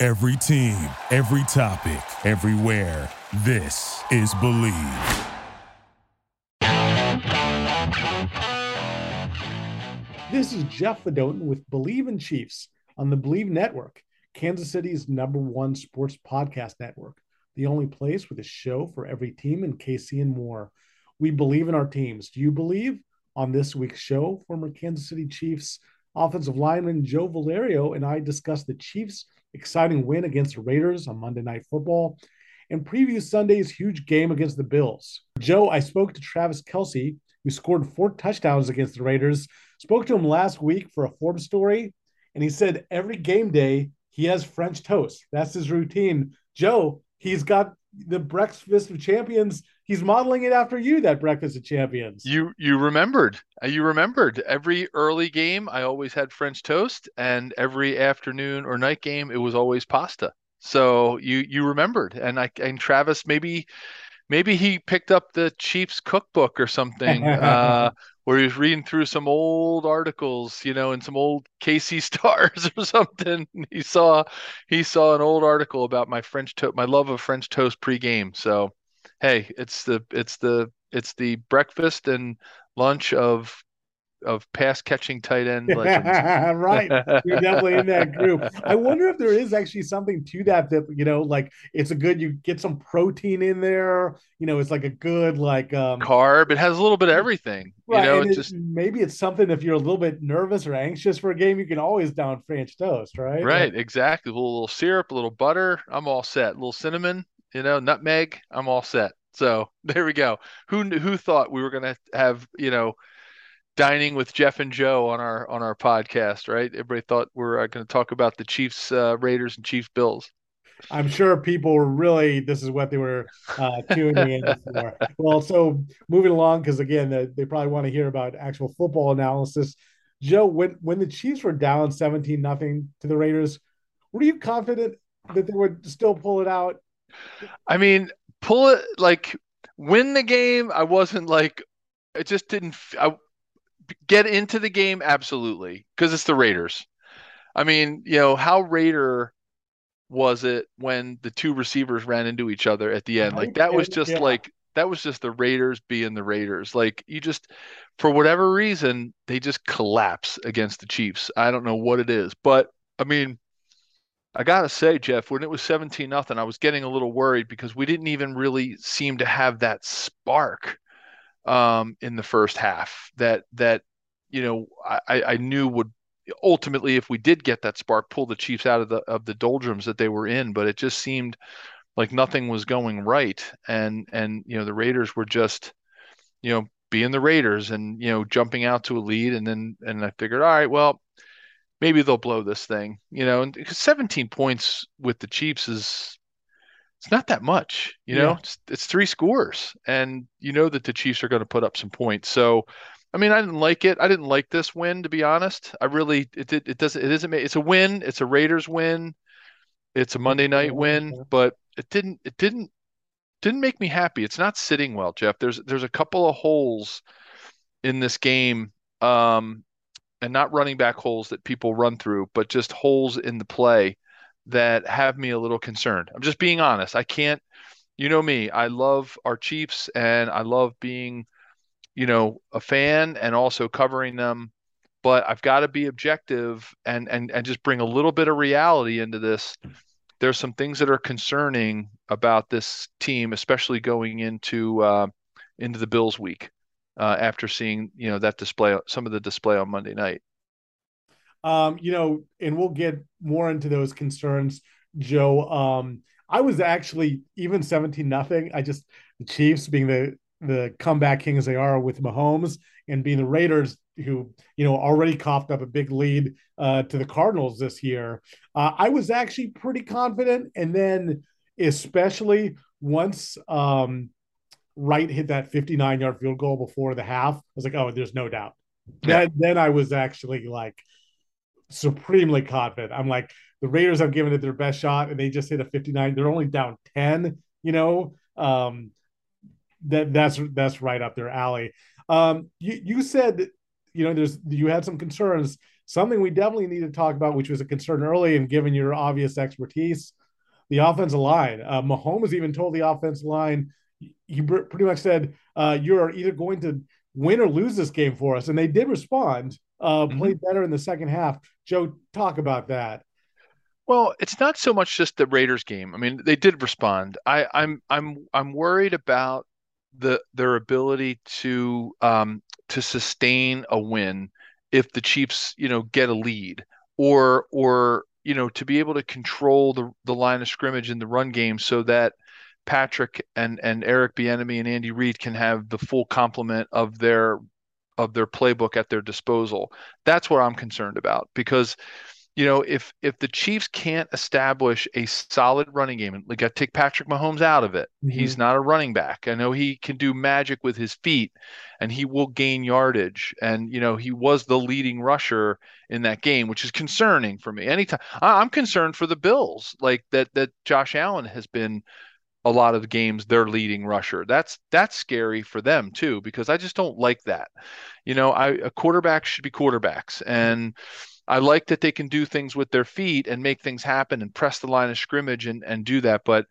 Every team, every topic, everywhere. This is Bleav. This is Jeff Fedotin with Bleav in Chiefs on the Bleav Network, Kansas City's number one sports podcast network, the only place with a show for every team in KC and more. We believe in our teams. Do you believe? On this week's show, former Kansas City Chiefs offensive lineman Joe Valerio and I discuss the Chiefs' exciting win against the Raiders on Monday Night Football and preview Sunday's huge game against the Bills. Joe, I spoke to Travis Kelce, who scored four touchdowns against the Raiders. Spoke to him last week for a Forbes story, and he said every game day he has French toast. That's his routine. Joe, he's got the breakfast of champions. He's modeling it after you. That breakfast of champions. You you remembered. Uh, you remembered every early game. I always had French toast, and every afternoon or night game, it was always pasta. So you you remembered, and I and Travis maybe maybe he picked up the Chiefs cookbook or something. uh, where he was reading through some old articles, you know, and some old KC stars or something. He saw he saw an old article about my French toast, my love of French toast pregame. So, hey, it's the it's the it's the breakfast and lunch of of pass catching tight end legends. right. You're definitely in that group. I wonder if there is actually something to that that you know, like it's a good you get some protein in there, you know, it's like a good like um carb. It has a little bit of everything. Right. You know, it, it just maybe it's something if you're a little bit nervous or anxious for a game, you can always down French toast, right? Right, like, exactly. A little, little syrup, a little butter, I'm all set. A little cinnamon, you know, nutmeg, I'm all set. So there we go. Who who thought we were gonna have, you know, dining with Jeff and Joe on our on our podcast, right? Everybody thought we are uh, going to talk about the Chiefs, uh, Raiders, and Chiefs Bills. I'm sure people were really this is what they were uh, tuning in for. Well, so moving along because again they, they probably want to hear about actual football analysis. Joe, when when the Chiefs were down 17 nothing to the Raiders, were you confident that they would still pull it out? I mean, pull it like win the game. I wasn't like it just didn't. I get into the game absolutely because it's the Raiders. I mean, you know, how Raider was it when the two receivers ran into each other at the end? Like that was just yeah. like that was just the Raiders being the Raiders. Like you just for whatever reason, they just collapse against the Chiefs. I don't know what it is, but I mean, I gotta say, Jeff, when it was 17 nothing, I was getting a little worried because we didn't even really seem to have that spark um, in the first half that that you know I, I knew would ultimately, if we did get that spark, pull the Chiefs out of the of the doldrums that they were in. But it just seemed like nothing was going right, and and you know the Raiders were just you know being the Raiders and you know jumping out to a lead, and then and I figured, all right, well maybe they'll blow this thing, you know, and 17 points with the Chiefs is it's not that much, you know. Yeah. It's, it's three scores, and you know that the Chiefs are going to put up some points. So, I mean, I didn't like it. I didn't like this win, to be honest. I really it it, it doesn't it isn't it's a win. It's a Raiders win. It's a Monday night win, but it didn't it didn't didn't make me happy. It's not sitting well, Jeff. There's there's a couple of holes in this game, um, and not running back holes that people run through, but just holes in the play that have me a little concerned. I'm just being honest. I can't, you know me, I love our Chiefs and I love being, you know, a fan and also covering them. But I've got to be objective and and and just bring a little bit of reality into this. There's some things that are concerning about this team, especially going into uh, into the Bills week uh, after seeing you know that display, some of the display on Monday night. Um, you know, and we'll get more into those concerns, Joe. Um, I was actually even 17 nothing. I just the Chiefs being the the comeback king as they are with Mahomes and being the Raiders who you know already coughed up a big lead uh, to the Cardinals this year. Uh, I was actually pretty confident, and then especially once um, Wright hit that 59 yard field goal before the half, I was like, oh, there's no doubt. Yeah. Then, then I was actually like supremely confident. I'm like, the Raiders have given it their best shot, and they just hit a 59. They're only down 10. You know, um, that that's that's right up their alley. Um, you you said you know there's you had some concerns. Something we definitely need to talk about, which was a concern early, and given your obvious expertise, the offensive line. Uh, Mahomes even told the offensive line, he pretty much said, uh, "You're either going to win or lose this game for us," and they did respond. Uh, mm-hmm. Played better in the second half. Joe, talk about that. Well, it's not so much just the Raiders game. I mean, they did respond. I, I'm I'm I'm worried about the their ability to um, to sustain a win if the Chiefs, you know, get a lead or or you know to be able to control the the line of scrimmage in the run game so that Patrick and and Eric Bieniemy and Andy Reid can have the full complement of their of their playbook at their disposal. That's what I'm concerned about because you know, if if the Chiefs can't establish a solid running game, like I take Patrick Mahomes out of it, mm-hmm. he's not a running back. I know he can do magic with his feet, and he will gain yardage. And you know, he was the leading rusher in that game, which is concerning for me. Anytime I'm concerned for the Bills, like that that Josh Allen has been a lot of games their leading rusher. That's that's scary for them too because I just don't like that. You know, I a quarterback should be quarterbacks and. I like that they can do things with their feet and make things happen and press the line of scrimmage and, and do that. But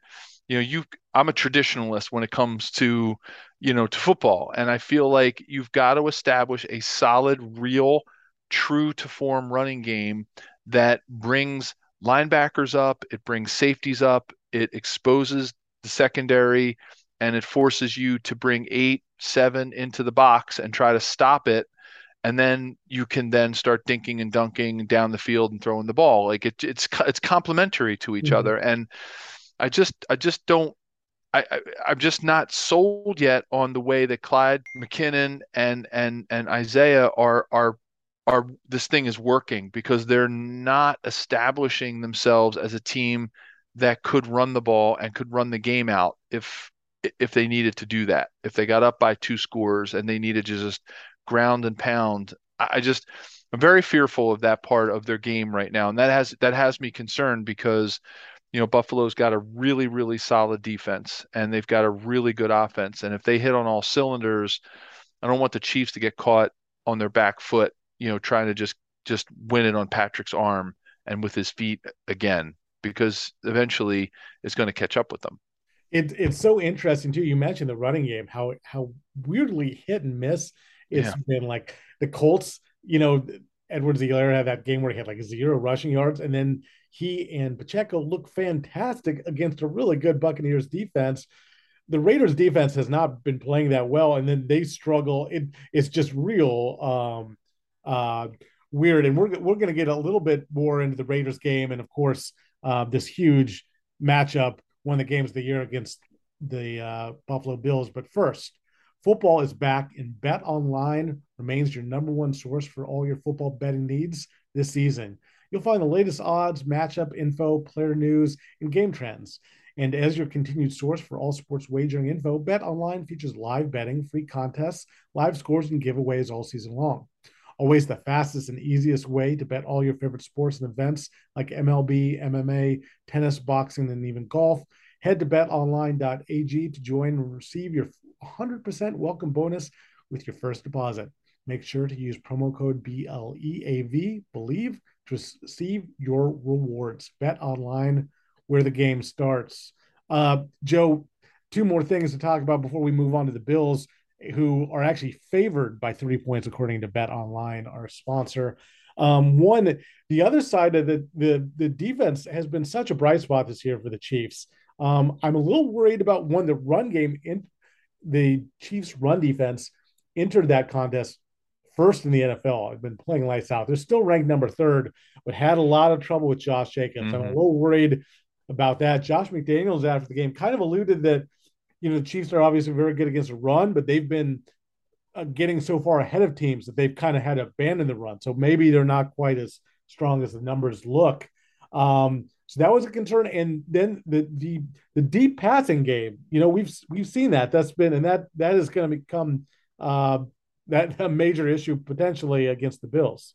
you know, you I'm a traditionalist when it comes to, you know, to football. And I feel like you've got to establish a solid, real, true to form running game that brings linebackers up, it brings safeties up, it exposes the secondary, and it forces you to bring eight, seven into the box and try to stop it. And then you can then start dinking and dunking down the field and throwing the ball. Like it, it's it's complementary to each mm-hmm. other. And i just i just don't I, I am just not sold yet on the way that Clyde McKinnon and and and Isiah are are are this thing is working because they're not establishing themselves as a team that could run the ball and could run the game out if if they needed to do that. If they got up by two scores and they needed to just ground and pound. I just I'm very fearful of that part of their game right now, and that has that has me concerned because you know Buffalo's got a really really solid defense and they've got a really good offense, and if they hit on all cylinders, I don't want the Chiefs to get caught on their back foot, you know, trying to just just win it on Patrick's arm and with his feet again because eventually it's going to catch up with them. It, it's so interesting too. You mentioned the running game, how how weirdly hit and miss it's yeah. been like the Colts, you know, Edwards-Helaire had that game where he had like zero rushing yards, and then he and Pacheco look fantastic against a really good Buccaneers defense. The Raiders defense has not been playing that well, and then they struggle. It, it's just real um, uh, weird. And we're we're going to get a little bit more into the Raiders game, and of course, uh, this huge matchup, one of the games of the year against the uh, Buffalo Bills. But first, Football is back, and Bet Online remains your number one source for all your football betting needs this season. You'll find the latest odds, matchup info, player news, and game trends. And as your continued source for all sports wagering info, Bet Online features live betting, free contests, live scores, and giveaways all season long. Always the fastest and easiest way to bet all your favorite sports and events like MLB, MMA, tennis, boxing, and even golf. Head to betonline.ag to join and receive your 100% welcome bonus with your first deposit. Make sure to use promo code BLEAV, believe, to receive your rewards. Bet online where the game starts. Uh, Joe, two more things to talk about before we move on to the Bills, who are actually favored by three points according to Bet Online, our sponsor. Um, one, the other side of the, the the defense has been such a bright spot this year for the Chiefs. Um, I'm a little worried about one the run game in the Chiefs' run defense entered that contest first in the NFL. I've been playing lights out. They're still ranked number third, but had a lot of trouble with Josh Jacobs. Mm-hmm. I'm a mm-hmm. little worried about that. Josh McDaniels after the game kind of alluded that you know, the Chiefs are obviously very good against the run, but they've been uh, getting so far ahead of teams that they've kind of had to abandon the run. So maybe they're not quite as strong as the numbers look. Um, so that was a concern. And then the the the deep passing game, you know, we've we've seen that. That's been and that that is going to become uh, that a major issue potentially against the Bills.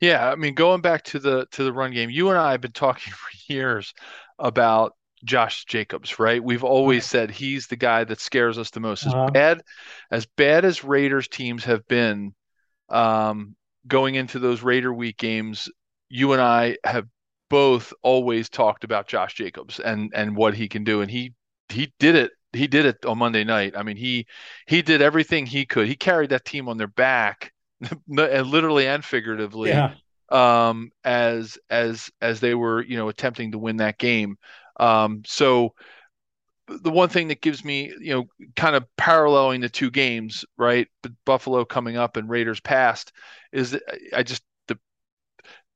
Yeah, I mean, going back to the to the run game, you and I have been talking for years about Josh Jacobs, right? We've always said he's the guy that scares us the most. As uh-huh. bad as bad as Raiders teams have been um, going into those Raider week games, you and I have both always talked about Josh Jacobs and and what he can do, and he he did it. He did it on Monday night. I mean, he he did everything he could. He carried that team on their back, literally and figuratively, yeah. um, as as as they were you know attempting to win that game. Um, so the one thing that gives me, you know, kind of paralleling the two games, right? Buffalo coming up and Raiders past, is that I just the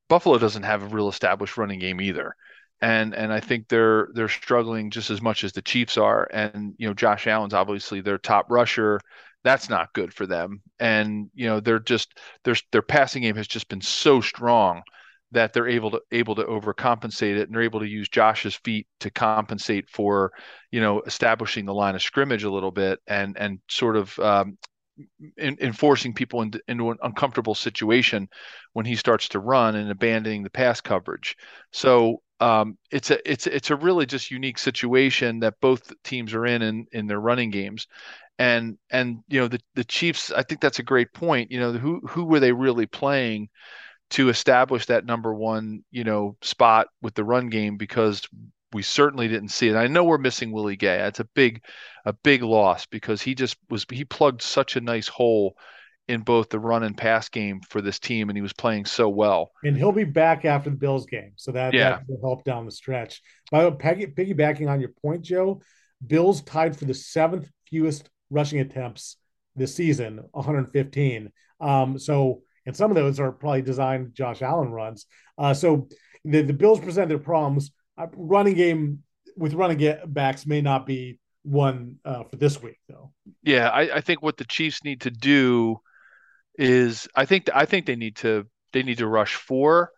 Buffalo doesn't have a real established running game either. And and I think they're they're struggling just as much as the Chiefs are. And you know, Josh Allen's obviously their top rusher. That's not good for them. And you know, they're just their their passing game has just been so strong that they're able to able to overcompensate it and they're able to use Josh's feet to compensate for, you know, establishing the line of scrimmage a little bit and and sort of um, in, enforcing people into, into, an uncomfortable situation when he starts to run and abandoning the pass coverage. So um, it's a it's it's a really just unique situation that both teams are in in, in their running games. And and you know the the Chiefs, I think that's a great point. You know who who were they really playing to establish that number one you know spot with the run game because we certainly didn't see it. I know we're missing Willie Gay. That's a big, a big loss because he just was he plugged such a nice hole in both the run and pass game for this team, and he was playing so well. And he'll be back after the Bills game, so that yeah. that will help down the stretch. By the way, piggybacking on your point, Joe, Bills tied for the seventh fewest rushing attempts this season, 115. Um, so, and some of those are probably designed Josh Allen runs. Uh, so the, the Bills present their problems running game with running backs may not be one uh, for this week, though. Yeah, I, I, think what the Chiefs need to do is I think I think they need to they need to rush four,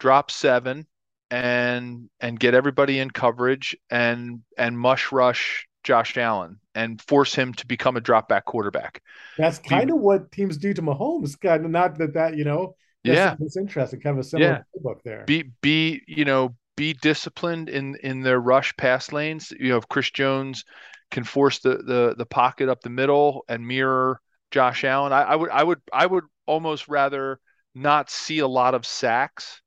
drop seven, and and get everybody in coverage and and mush rush Josh Allen and force him to become a drop back quarterback. That's kind of what teams do to Mahomes. Kind of not that that you know. yeah, it's interesting. Kind of a similar yeah. book there. Be be you know be disciplined in in their rush pass lanes. You know, if Chris Jones can force the the the pocket up the middle and mirror Josh Allen, I, I would I would I would almost rather not see a lot of sacks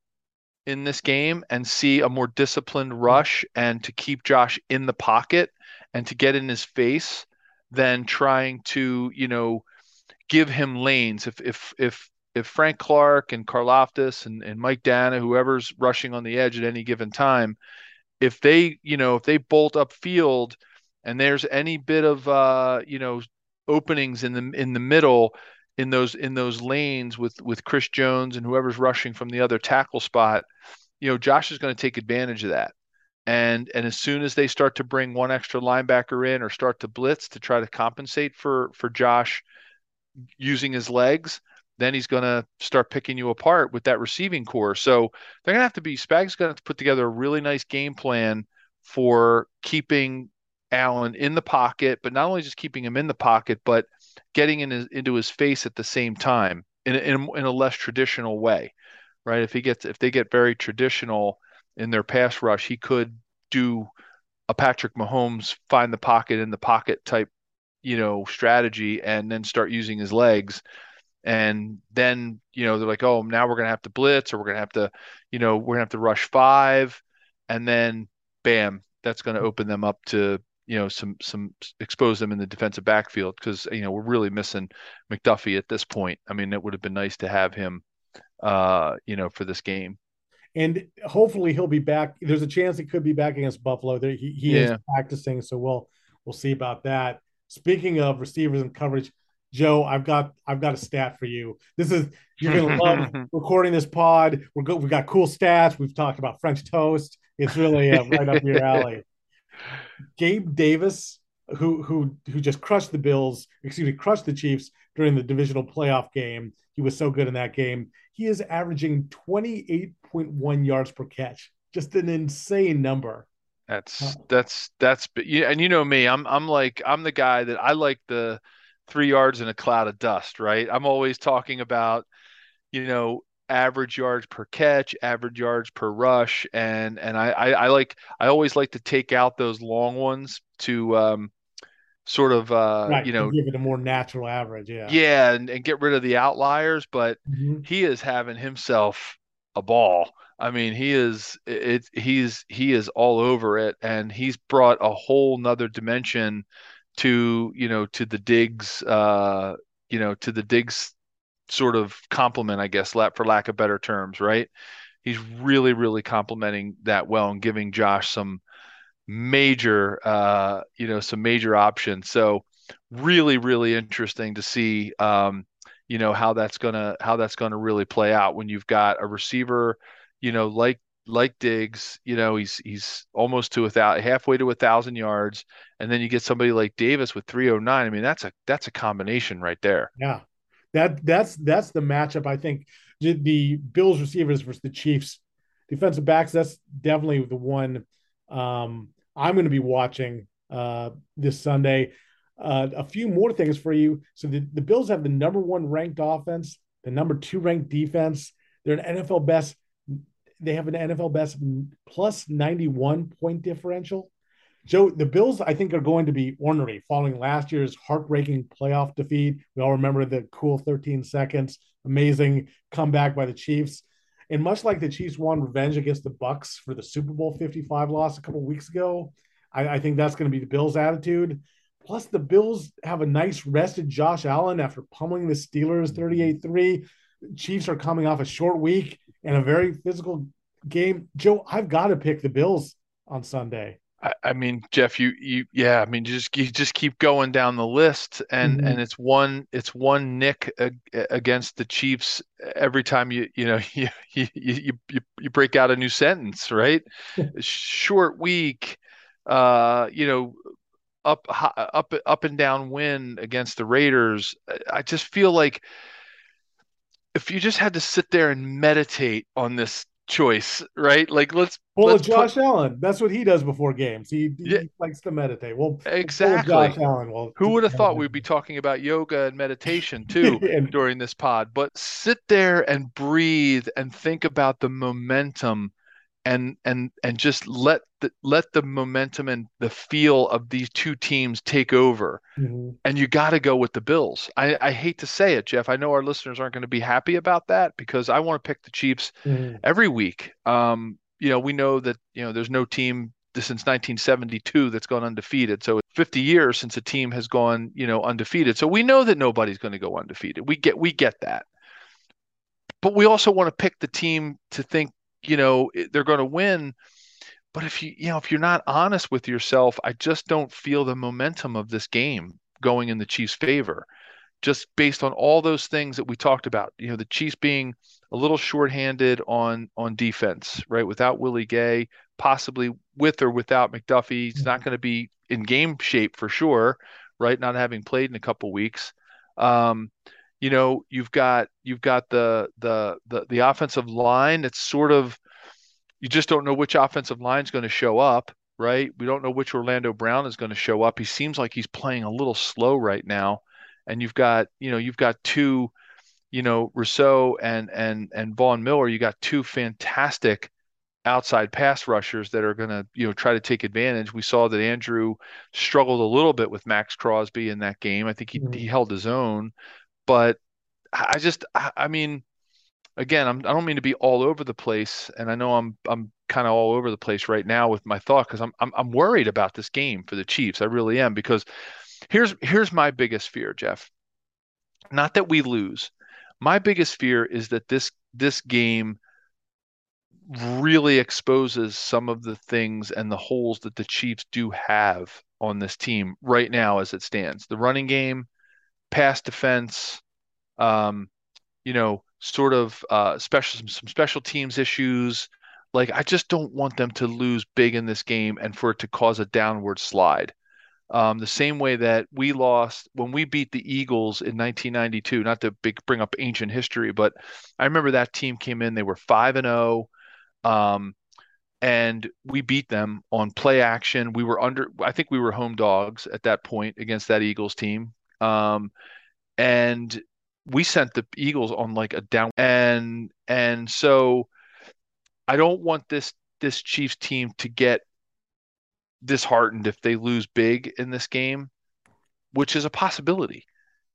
in this game and see a more disciplined mm-hmm. rush and to keep Josh in the pocket and to get in his face than trying to, you know, give him lanes. If if if if Frank Clark and Karlaftis and, and Mike Danna, whoever's rushing on the edge at any given time, if they, you know, if they bolt up field and there's any bit of uh, you know, openings in the in the middle in those in those lanes with with Chris Jones and whoever's rushing from the other tackle spot, you know, Josh is going to take advantage of that. And and as soon as they start to bring one extra linebacker in or start to blitz to try to compensate for for Josh using his legs, then he's going to start picking you apart with that receiving corps. So they're going to have to be Spag's going to put together a really nice game plan for keeping Allen in the pocket, but not only just keeping him in the pocket, but getting in his, into his face at the same time in a, in, a, in a less traditional way, right? If he gets if they get very traditional in their pass rush, he could do a Patrick Mahomes find the pocket in the pocket type, you know, strategy, and then start using his legs. And then you know they're like oh now we're gonna have to blitz or we're gonna have to you know we're gonna have to rush five. And then bam that's gonna open them up to you know some some expose them in the defensive backfield because you know we're really missing McDuffie at this point. I mean it would have been nice to have him uh you know for this game and hopefully he'll be back there's a chance he could be back against Buffalo there he, he yeah. is practicing so we'll we'll see about that speaking of receivers and coverage Joe, I've got I've got a stat for you. This is you're gonna love recording this pod. We're good. We've got cool stats. We've talked about French toast. It's really uh, right up your alley. Gabe Davis who who who just crushed the Bills, excuse me, crushed the Chiefs during the divisional playoff game. He was so good in that game. He is averaging 28.1 yards per catch. Just an insane number. That's that's that's yeah, and you know me, I'm I'm like I'm the guy that I like the three yards in a cloud of dust, right? I'm always talking about, you know, average yards per catch, average yards per rush, and and I I, I like I always like to take out those long ones to um, sort of uh, right, you know give it a more natural average, yeah, yeah, and, and get rid of the outliers. But Mhm. he is having himself a ball. I mean, he is it. He's he is all over it, and he's brought a whole nother dimension to you know to the Diggs uh you know to the Diggs sort of compliment i guess for lack of better terms right he's really really complimenting that well and giving josh some major uh you know some major options so really really interesting to see um you know how that's gonna how that's gonna really play out when you've got a receiver you know like like Diggs, you know, he's he's almost to a thousand, halfway to a thousand yards, and then you get somebody like Davis with 309. I mean, that's a that's a combination right there. Yeah, that that's that's the matchup. I think the, the Bills receivers versus the Chiefs defensive backs. That's definitely the one um, I'm going to be watching uh, this Sunday. Uh, a few more things for you. So the, the Bills have the number one ranked offense, the number two ranked defense. They're an NFL best. They have an NFL best plus 91 point differential. Joe, the Bills, I think, are going to be ornery following last year's heartbreaking playoff defeat. We all remember the cool 13 seconds, amazing comeback by the Chiefs. And much like the Chiefs won revenge against the Bucs for the Super Bowl 55 loss a couple weeks ago, I, I think that's going to be the Bills' attitude. Plus, the Bills have a nice rested Josh Allen after pummeling the Steelers 38 3. Chiefs are coming off a short week and a very physical game. Joe, I've got to pick the Bills on Sunday. I, I mean, Jeff, you you yeah, I mean, you just you just keep going down the list, and Mhm. and it's one it's one nick ag- against the Chiefs every time you you know you you you you, you break out a new sentence, right? Short week, uh, you know, up up up and down win against the Raiders. I just feel like if you just had to sit there and meditate on this choice, right? Like let's Pull let's put- Josh Allen. That's what he does before games. He, he Yeah. likes to meditate. Well, exactly. Josh Allen. Well, Who would have thought we'd be talking about yoga and meditation too And- during this pod? But sit there and breathe and think about the momentum and and and just let the let the momentum and the feel of these two teams take over. Mhm. And you got to go with the Bills. I, I hate to say it, Jeff. I know our listeners aren't going to be happy about that because I want to pick the Chiefs Mhm. every week. Um, you know, we know that you know there's no team since 1972 that's gone undefeated. So 50 years since a team has gone, you know, undefeated. So we know that nobody's going to go undefeated. We get we get that. But we also want to pick the team to think, you know, they're going to win. But if you, you know, if you're not honest with yourself, I just don't feel the momentum of this game going in the Chiefs' favor. Just based on all those things that we talked about, you know, the Chiefs being a little shorthanded on on defense, right? Without Willie Gay, possibly with or without McDuffie, he's not going to be in game shape for sure, right? Not having played in a couple weeks. Um, you know, you've got you've got the the the the offensive line. It's sort of you just don't know which offensive line is going to show up, right? We don't know which Orlando Brown is going to show up. He seems like he's playing a little slow right now, and you've got you know you've got two you know, Rousseau and and and Von Miller, you got two fantastic outside pass rushers that are going to, you know, try to take advantage. We saw that Andrew struggled a little bit with Maxx Crosby in that game. I think he Mhm. he held his own, but I just I, I mean, again, I'm I don't mean to be all over the place, and I know I'm I'm kind of all over the place right now with my thought because I'm, I'm I'm worried about this game for the Chiefs. I really am because here's here's my biggest fear, Jeff. Not that we lose. My biggest fear is that this this game really exposes some of the things and the holes that the Chiefs do have on this team right now as it stands. The running game, pass defense, um, you know, sort of uh, special some special teams issues. Like I just don't want them to lose big in this game and for it to cause a downward slide. Um, the same way that we lost when we beat the Eagles in 1992. Not to big, bring up ancient history, but I remember that team came in. They were five and zero, oh, um, and we beat them on play action. We were under. I think we were home dogs at that point against that Eagles team, um, and we sent the Eagles on like a down. And and so I don't want this this Chiefs team to get disheartened if they lose big in this game, which is a possibility.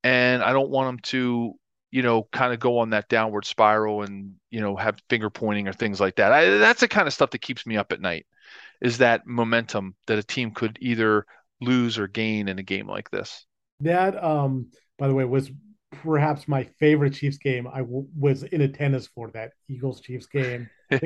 And I don't want them to, you know, kind of go on that downward spiral and, you know, have finger pointing or things like that. I, that's the kind of stuff that keeps me up at night is that momentum that a team could either lose or gain in a game like this. That, um, by the way, was perhaps my favorite Chiefs game. I w- was in attendance for that Eagles Chiefs game. I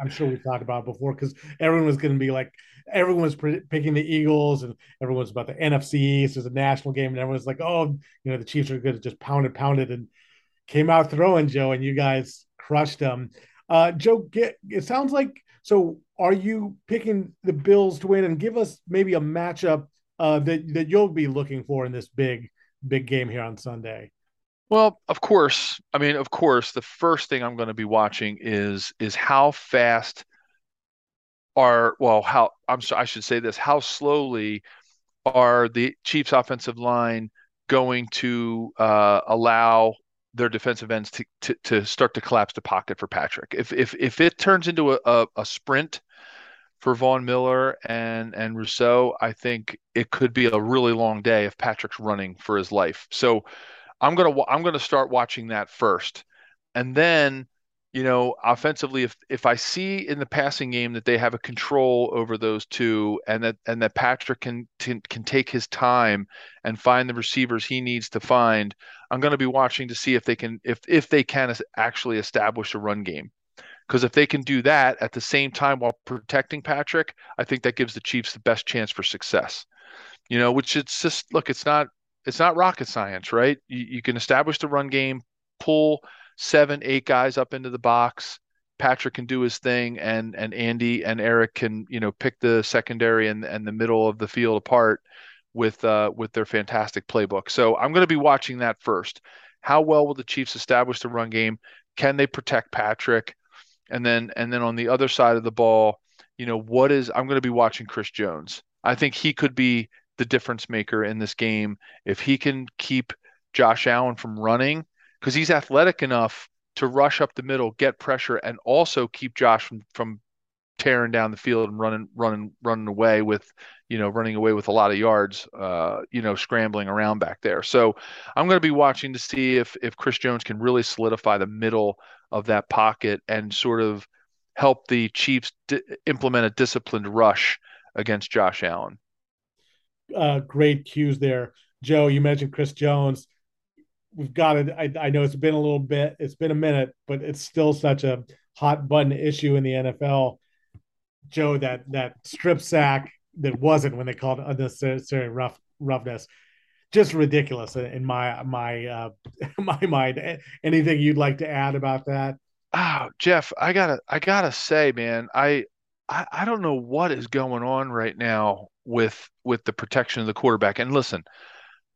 am sure we've talked about before because everyone was going to be like, everyone was pre- picking the Eagles and everyone was about the NFC East as a national game. And everyone's like, oh, you know, the Chiefs are good to just pound it, pound it. And came out throwing, Joe, and you guys crushed them. Uh, Joe, get, it sounds like so. Are you picking the Bills to win? And give us maybe a matchup uh, that that you'll be looking for in this big big game here on Sunday. Well, of course. I mean, of course, the first thing I'm going to be watching is is how fast are well, how I'm sorry, I should say this, how slowly are the Chiefs offensive line going to uh, allow their defensive ends to, to, to start to collapse the pocket for Patrick. If if if it turns into a, a, a sprint for Von Miller and and Rousseau, I think it could be a really long day if Patrick's running for his life. So I'm gonna I'm gonna start watching that first, and then you know offensively if if I see in the passing game that they have a control over those two and that and that Patrick can can, can take his time and find the receivers he needs to find, I'm going to be watching to see if they can if if they can actually establish a run game. Because if they can do that at the same time while protecting Patrick, I think that gives the Chiefs the best chance for success. You know, which it's just look, it's not it's not rocket science, right? You, you can establish the run game, pull seven, eight guys up into the box. Patrick can do his thing, and and Andy and Eric can you know pick the secondary and and the middle of the field apart with uh, with their fantastic playbook. So I'm going to be watching that first. How well will the Chiefs establish the run game? Can they protect Patrick? And then and then on the other side of the ball, you know what is I'm going to be watching Chris Jones. I think he could be the difference maker in this game. If he can keep Josh Allen from running, because he's athletic enough to rush up the middle, get pressure, and also keep Josh from from tearing down the field and running running running away with you know running away with a lot of yards uh you know scrambling around back there so i'm going to be watching to see if if chris jones can really solidify the middle of that pocket and sort of help the chiefs d- implement a disciplined rush against josh allen uh, great cues there. Joe, you mentioned Chris Jones. We've got it. I, I know it's been a little bit, it's been a minute, but it's still such a hot button issue in the NFL. Joe, that that strip sack that wasn't when they called unnecessary rough roughness, just ridiculous in my my uh, my mind. Anything you'd like to add about that? Oh, Jeff, I gotta I gotta say, man, I I, I don't know what is going on right now with with the protection of the quarterback. And listen,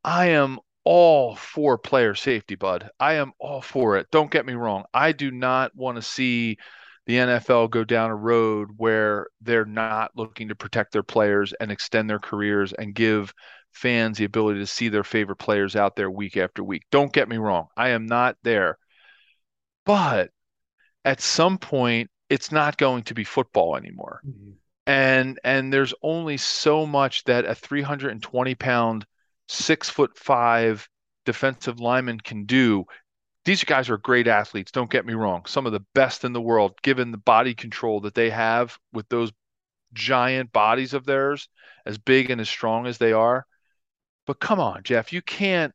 I am all for player safety, bud. I am all for it. Don't get me wrong. I do not want to see the NFL go down a road where they're not looking to protect their players and extend their careers and give fans the ability to see their favorite players out there week after week. Don't get me wrong. I am not there. But at some point, it's not going to be football anymore. Mm-hmm. And and there's only so much that a 320 pound, six foot five defensive lineman can do. These guys are great athletes. Don't get me wrong. Some of the best in the world, given the body control that they have with those giant bodies of theirs, as big and as strong as they are. But come on, Jeff, you can't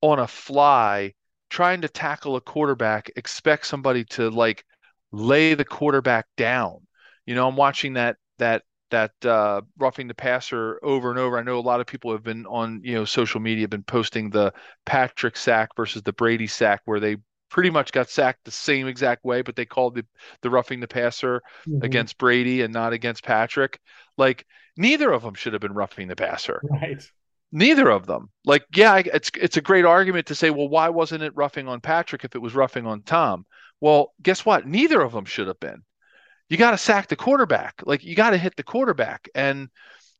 on a fly trying to tackle a quarterback expect somebody to like lay the quarterback down. You know, I'm watching that that that uh, roughing the passer over and over. I know a lot of people have been on you know social media been posting the Patrick sack versus the Brady sack where they pretty much got sacked the same exact way, but they called the the roughing the passer mm-hmm. against Brady and not against Patrick. Like neither of them should have been roughing the passer. Right. Neither of them. Like, yeah, it's it's a great argument to say, well, why wasn't it roughing on Patrick if it was roughing on Tom? Well, guess what? Neither of them should have been. You got to sack the quarterback. Like, you got to hit the quarterback. And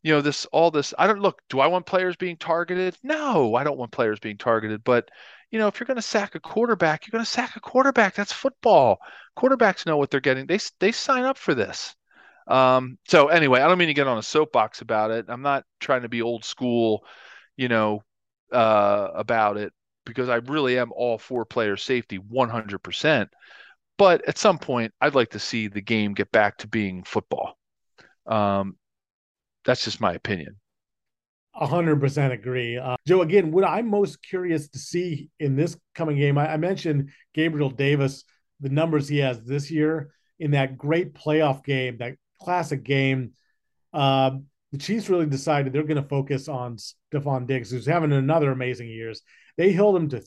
you know this all this i don't look do i want players being targeted? No i don't want players being targeted. But you know if you're going to sack a quarterback you're going to sack a quarterback. That's football. Quarterbacks know what they're getting. They they sign up for this. Um, so anyway i don't mean to get on a soapbox about it. I'm not trying to be old school you know uh, about it because i really am all for player safety 100% but at some point i'd like to see the game get back to being football um, that's just my opinion. A hundred percent agree, uh, Joe. Again, what I'm most curious to see in this coming game, I, I mentioned Gabriel Davis, the numbers he has this year in that great playoff game, that classic game. Uh, the Chiefs really decided they're going to focus on Stefon Diggs, who's having another amazing years. They held him to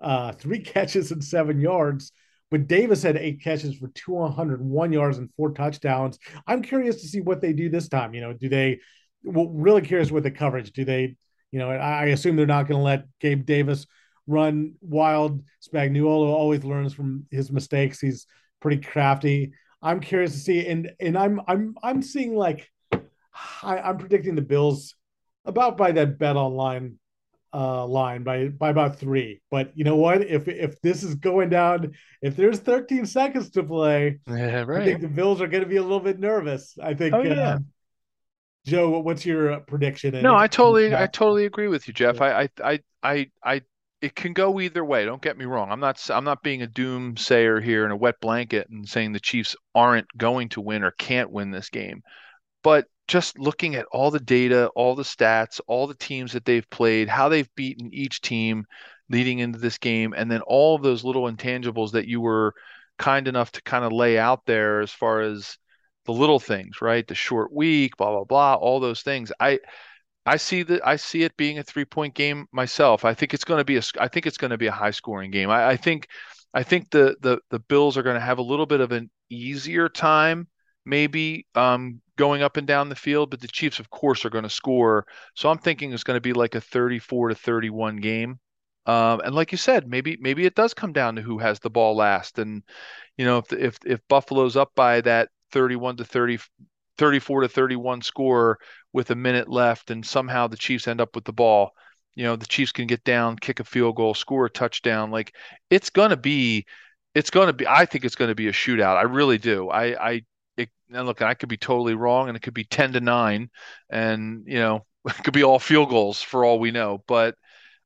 uh, three catches and seven yards, but Davis had eight catches for 201 yards and four touchdowns. I'm curious to see what they do this time. You know, do they? Well, really curious with the coverage. Do they? You know, I assume they're not going to let Gabe Davis run wild. Spagnuolo always learns from his mistakes. He's pretty crafty. I'm curious to see, and and I'm I'm I'm seeing like I, I'm predicting the Bills about by that bet online uh, line by by about three. But you know what? If if this is going down, if there's 13 seconds to play, yeah, right. I think the Bills are going to be a little bit nervous. I think. Oh, yeah. Uh, Joe, what's your uh, prediction? No, I totally, I totally agree with you, Jeff. I, I, I, I, it can go either way. Don't get me wrong. I'm not, I'm not being a doomsayer here in a wet blanket and saying the Chiefs aren't going to win or can't win this game. But just looking at all the data, all the stats, all the teams that they've played, how they've beaten each team leading into this game, and then all of those little intangibles that you were kind enough to kind of lay out there as far as the little things, right? The short week, blah blah blah, all those things. I I see that I see it being a three point game myself. I think it's going to be a I think it's going to be a high scoring game. I, I think I think the the the Bills are going to have a little bit of an easier time maybe um, going up and down the field, but the Chiefs, of course, are going to score. So I'm thinking it's going to be like a 34 to 31 game. Um, and like you said, maybe maybe it does come down to who has the ball last. And you know, if if if Buffalo's up by that 31 to 30, 34 to 31 score with a minute left, and somehow the Chiefs end up with the ball, you know, the Chiefs can get down, kick a field goal, score a touchdown. Like it's going to be it's going to be i think it's going to be a shootout i really do i i and look, I could be totally wrong, and it could be ten to nine, and you know, it could be all field goals for all we know. But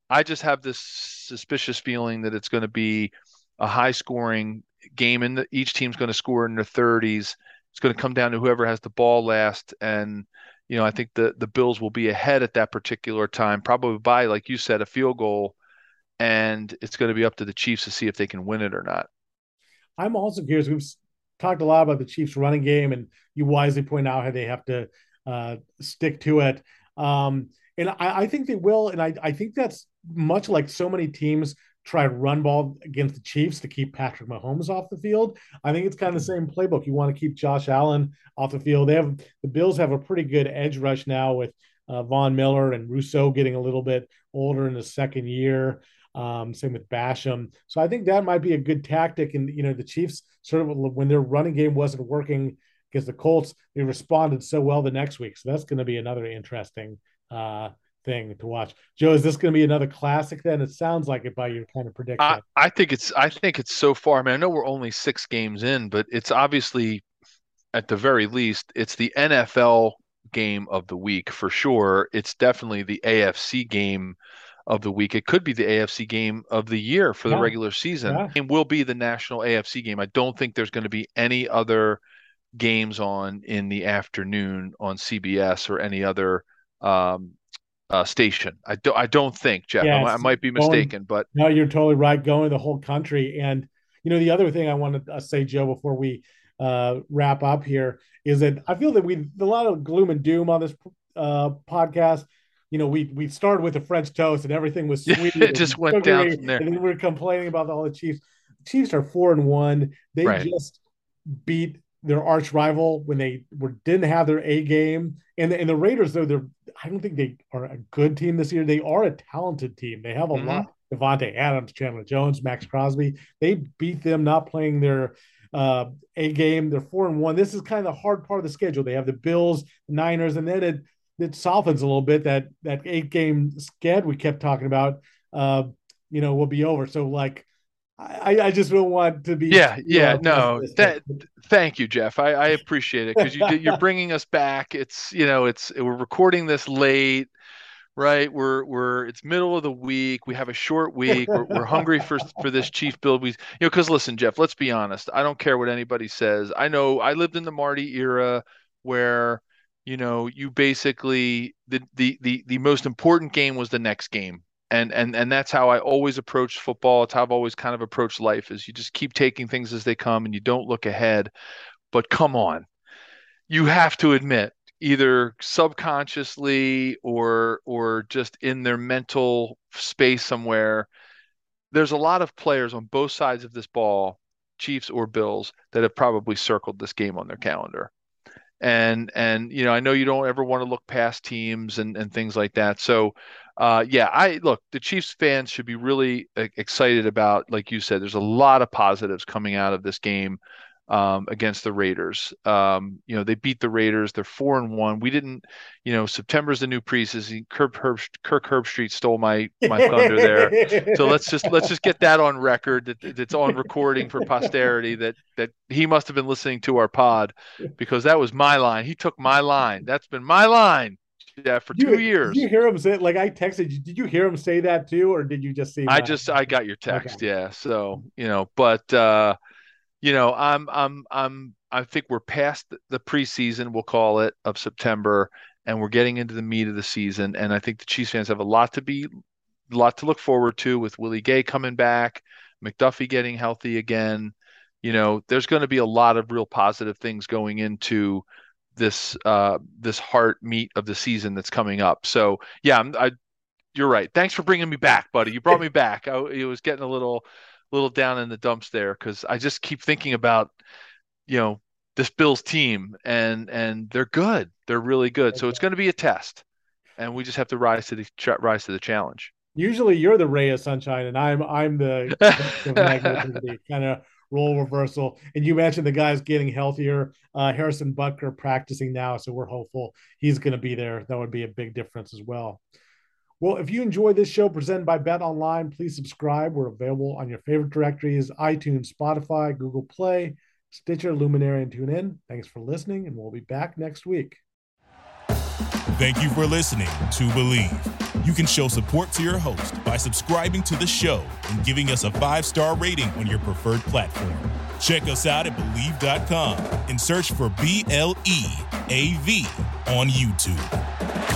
I just have this suspicious feeling that it's going to be a high scoring game, and each team's going to score in their thirties. It's going to come down to whoever has the ball last, and you know, I think the the Bills will be ahead at that particular time, probably by, like you said, a field goal, and it's going to be up to the Chiefs to see if they can win it or not. I'm also curious. We've talked a lot about the Chiefs' running game, and you wisely point out how they have to uh, stick to it. Um, and I, I, think they will. And I, I think that's much like so many teams try to run ball against the Chiefs to keep Patrick Mahomes off the field. I think it's kind of the same playbook. You want to keep Josh Allen off the field. They have the Bills have a pretty good edge rush now with uh, Von Miller and Rousseau getting a little bit older in the second year. Um, same with Basham. So I think that might be a good tactic. And you know, the Chiefs sort of when their running game wasn't working against the Colts, they responded so well the next week. So that's going to be another interesting uh, thing to watch. Joe, is this going to be another classic? Then it sounds like it by your kind of prediction. I, I think it's. I think it's so far. I mean, I know we're only six games in, but it's obviously, at the very least, it's the NFL game of the week for sure. It's definitely the AFC game of the week. It could be the AFC game of the year for the regular season. Yeah. It will be the national AFC game. I don't think there's going to be any other games on in the afternoon on CBS or any other um, uh, station. I don't. I don't think, Jeff. Yeah, I, I, might be mistaken, going, but no, you're totally right. Going the whole country, and you know the other thing I want to uh, say, Joe, before we uh, wrap up here, is that I feel that we a lot of gloom and doom on this uh, podcast you know, we we started with the French toast and everything was sweet. it just went down from there. And then we are complaining about all the Chiefs. Chiefs are four and one. They Right. just beat their arch rival when they were didn't have their A game. And the, and the Raiders, though, they're I don't think they are a good team this year. They are a talented team. They have a Mhm. lot. Davante Adams, Chandler Jones, Maxx Crosby. They beat them not playing their uh, A game. They're four and one. This is kind of the hard part of the schedule. They have the Bills, Niners, and then it it softens a little bit. That that eight game sked we kept talking about, uh, you know, will be over. So like, I I just don't want to be Yeah, yeah, no, pessimistic. Thank you, Jeff. I, I appreciate it because you you're bringing us back. It's you know, it's we're recording this late, right? We're we're it's middle of the week. We have a short week. We're, we're hungry for for this Chief build. We you know, because listen, Jeff. Let's be honest. I don't care what anybody says. I know I lived in the Marty era where you know you basically the the the the most important game was the next game. And and and that's how I always approach football. It's how I've always kind of approached life is you just keep taking things as they come and you don't look ahead. But come on. You have to admit either subconsciously or or just in their mental space somewhere there's a lot of players on both sides of this ball, Chiefs or Bills, that have probably circled this game on their calendar. And and you know, I know you don't ever want to look past teams and and things like that. So uh yeah, I look, the Chiefs fans should be really excited about, like you said, there's a lot of positives coming out of this game um, against the Raiders. Um, you know, they beat the Raiders. They're four and one. We didn't, you know, September's the new preseason. Kirk Herb, Kirk Herbstreit stole my my thunder there. So let's just let's just get that on record that that's on recording for posterity that that he must have been listening to our pod because that was my line. He took my line. That's been my line. Yeah, for You- two years. Did you hear him say like I texted you? Did you hear him say that too, or did you just see? I just I got your text, yeah. So, you know, but uh, you know, I'm I'm I'm I think we're past the- preseason, we'll call it, of September, and we're getting into the meat of the season. And I think the Chiefs fans have a lot to be a lot to look forward to with Willie Gay coming back, McDuffie getting healthy again. You know, there's going to be a lot of real positive things going into this uh this heart meat of the season that's coming up. So, yeah, I'm, I you're right. Thanks for bringing me back, buddy. You brought me back. I it was getting a little, little down in the dumps there because I just keep thinking about, you know, this Bills team and and they're good. They're really good. So it's going to be a test, and we just have to rise to the rise to the challenge. Usually you're the ray of sunshine, and I'm I'm the kind of role reversal. And you mentioned the guys getting healthier. Uh, Harrison Butker practicing now, so we're hopeful he's going to be there. That would be a big difference as well. Well, if you enjoy this show presented by Bet Online, please subscribe. We're available on your favorite directories iTunes, Spotify, Google Play, Stitcher, Luminary, and TuneIn. Thanks for listening, and we'll be back next week. Thank you for listening to Bleav. You can show support to your host by subscribing to the show and giving us a five star rating on your preferred platform. Check us out at Bleav.com and search for B L E A V on YouTube.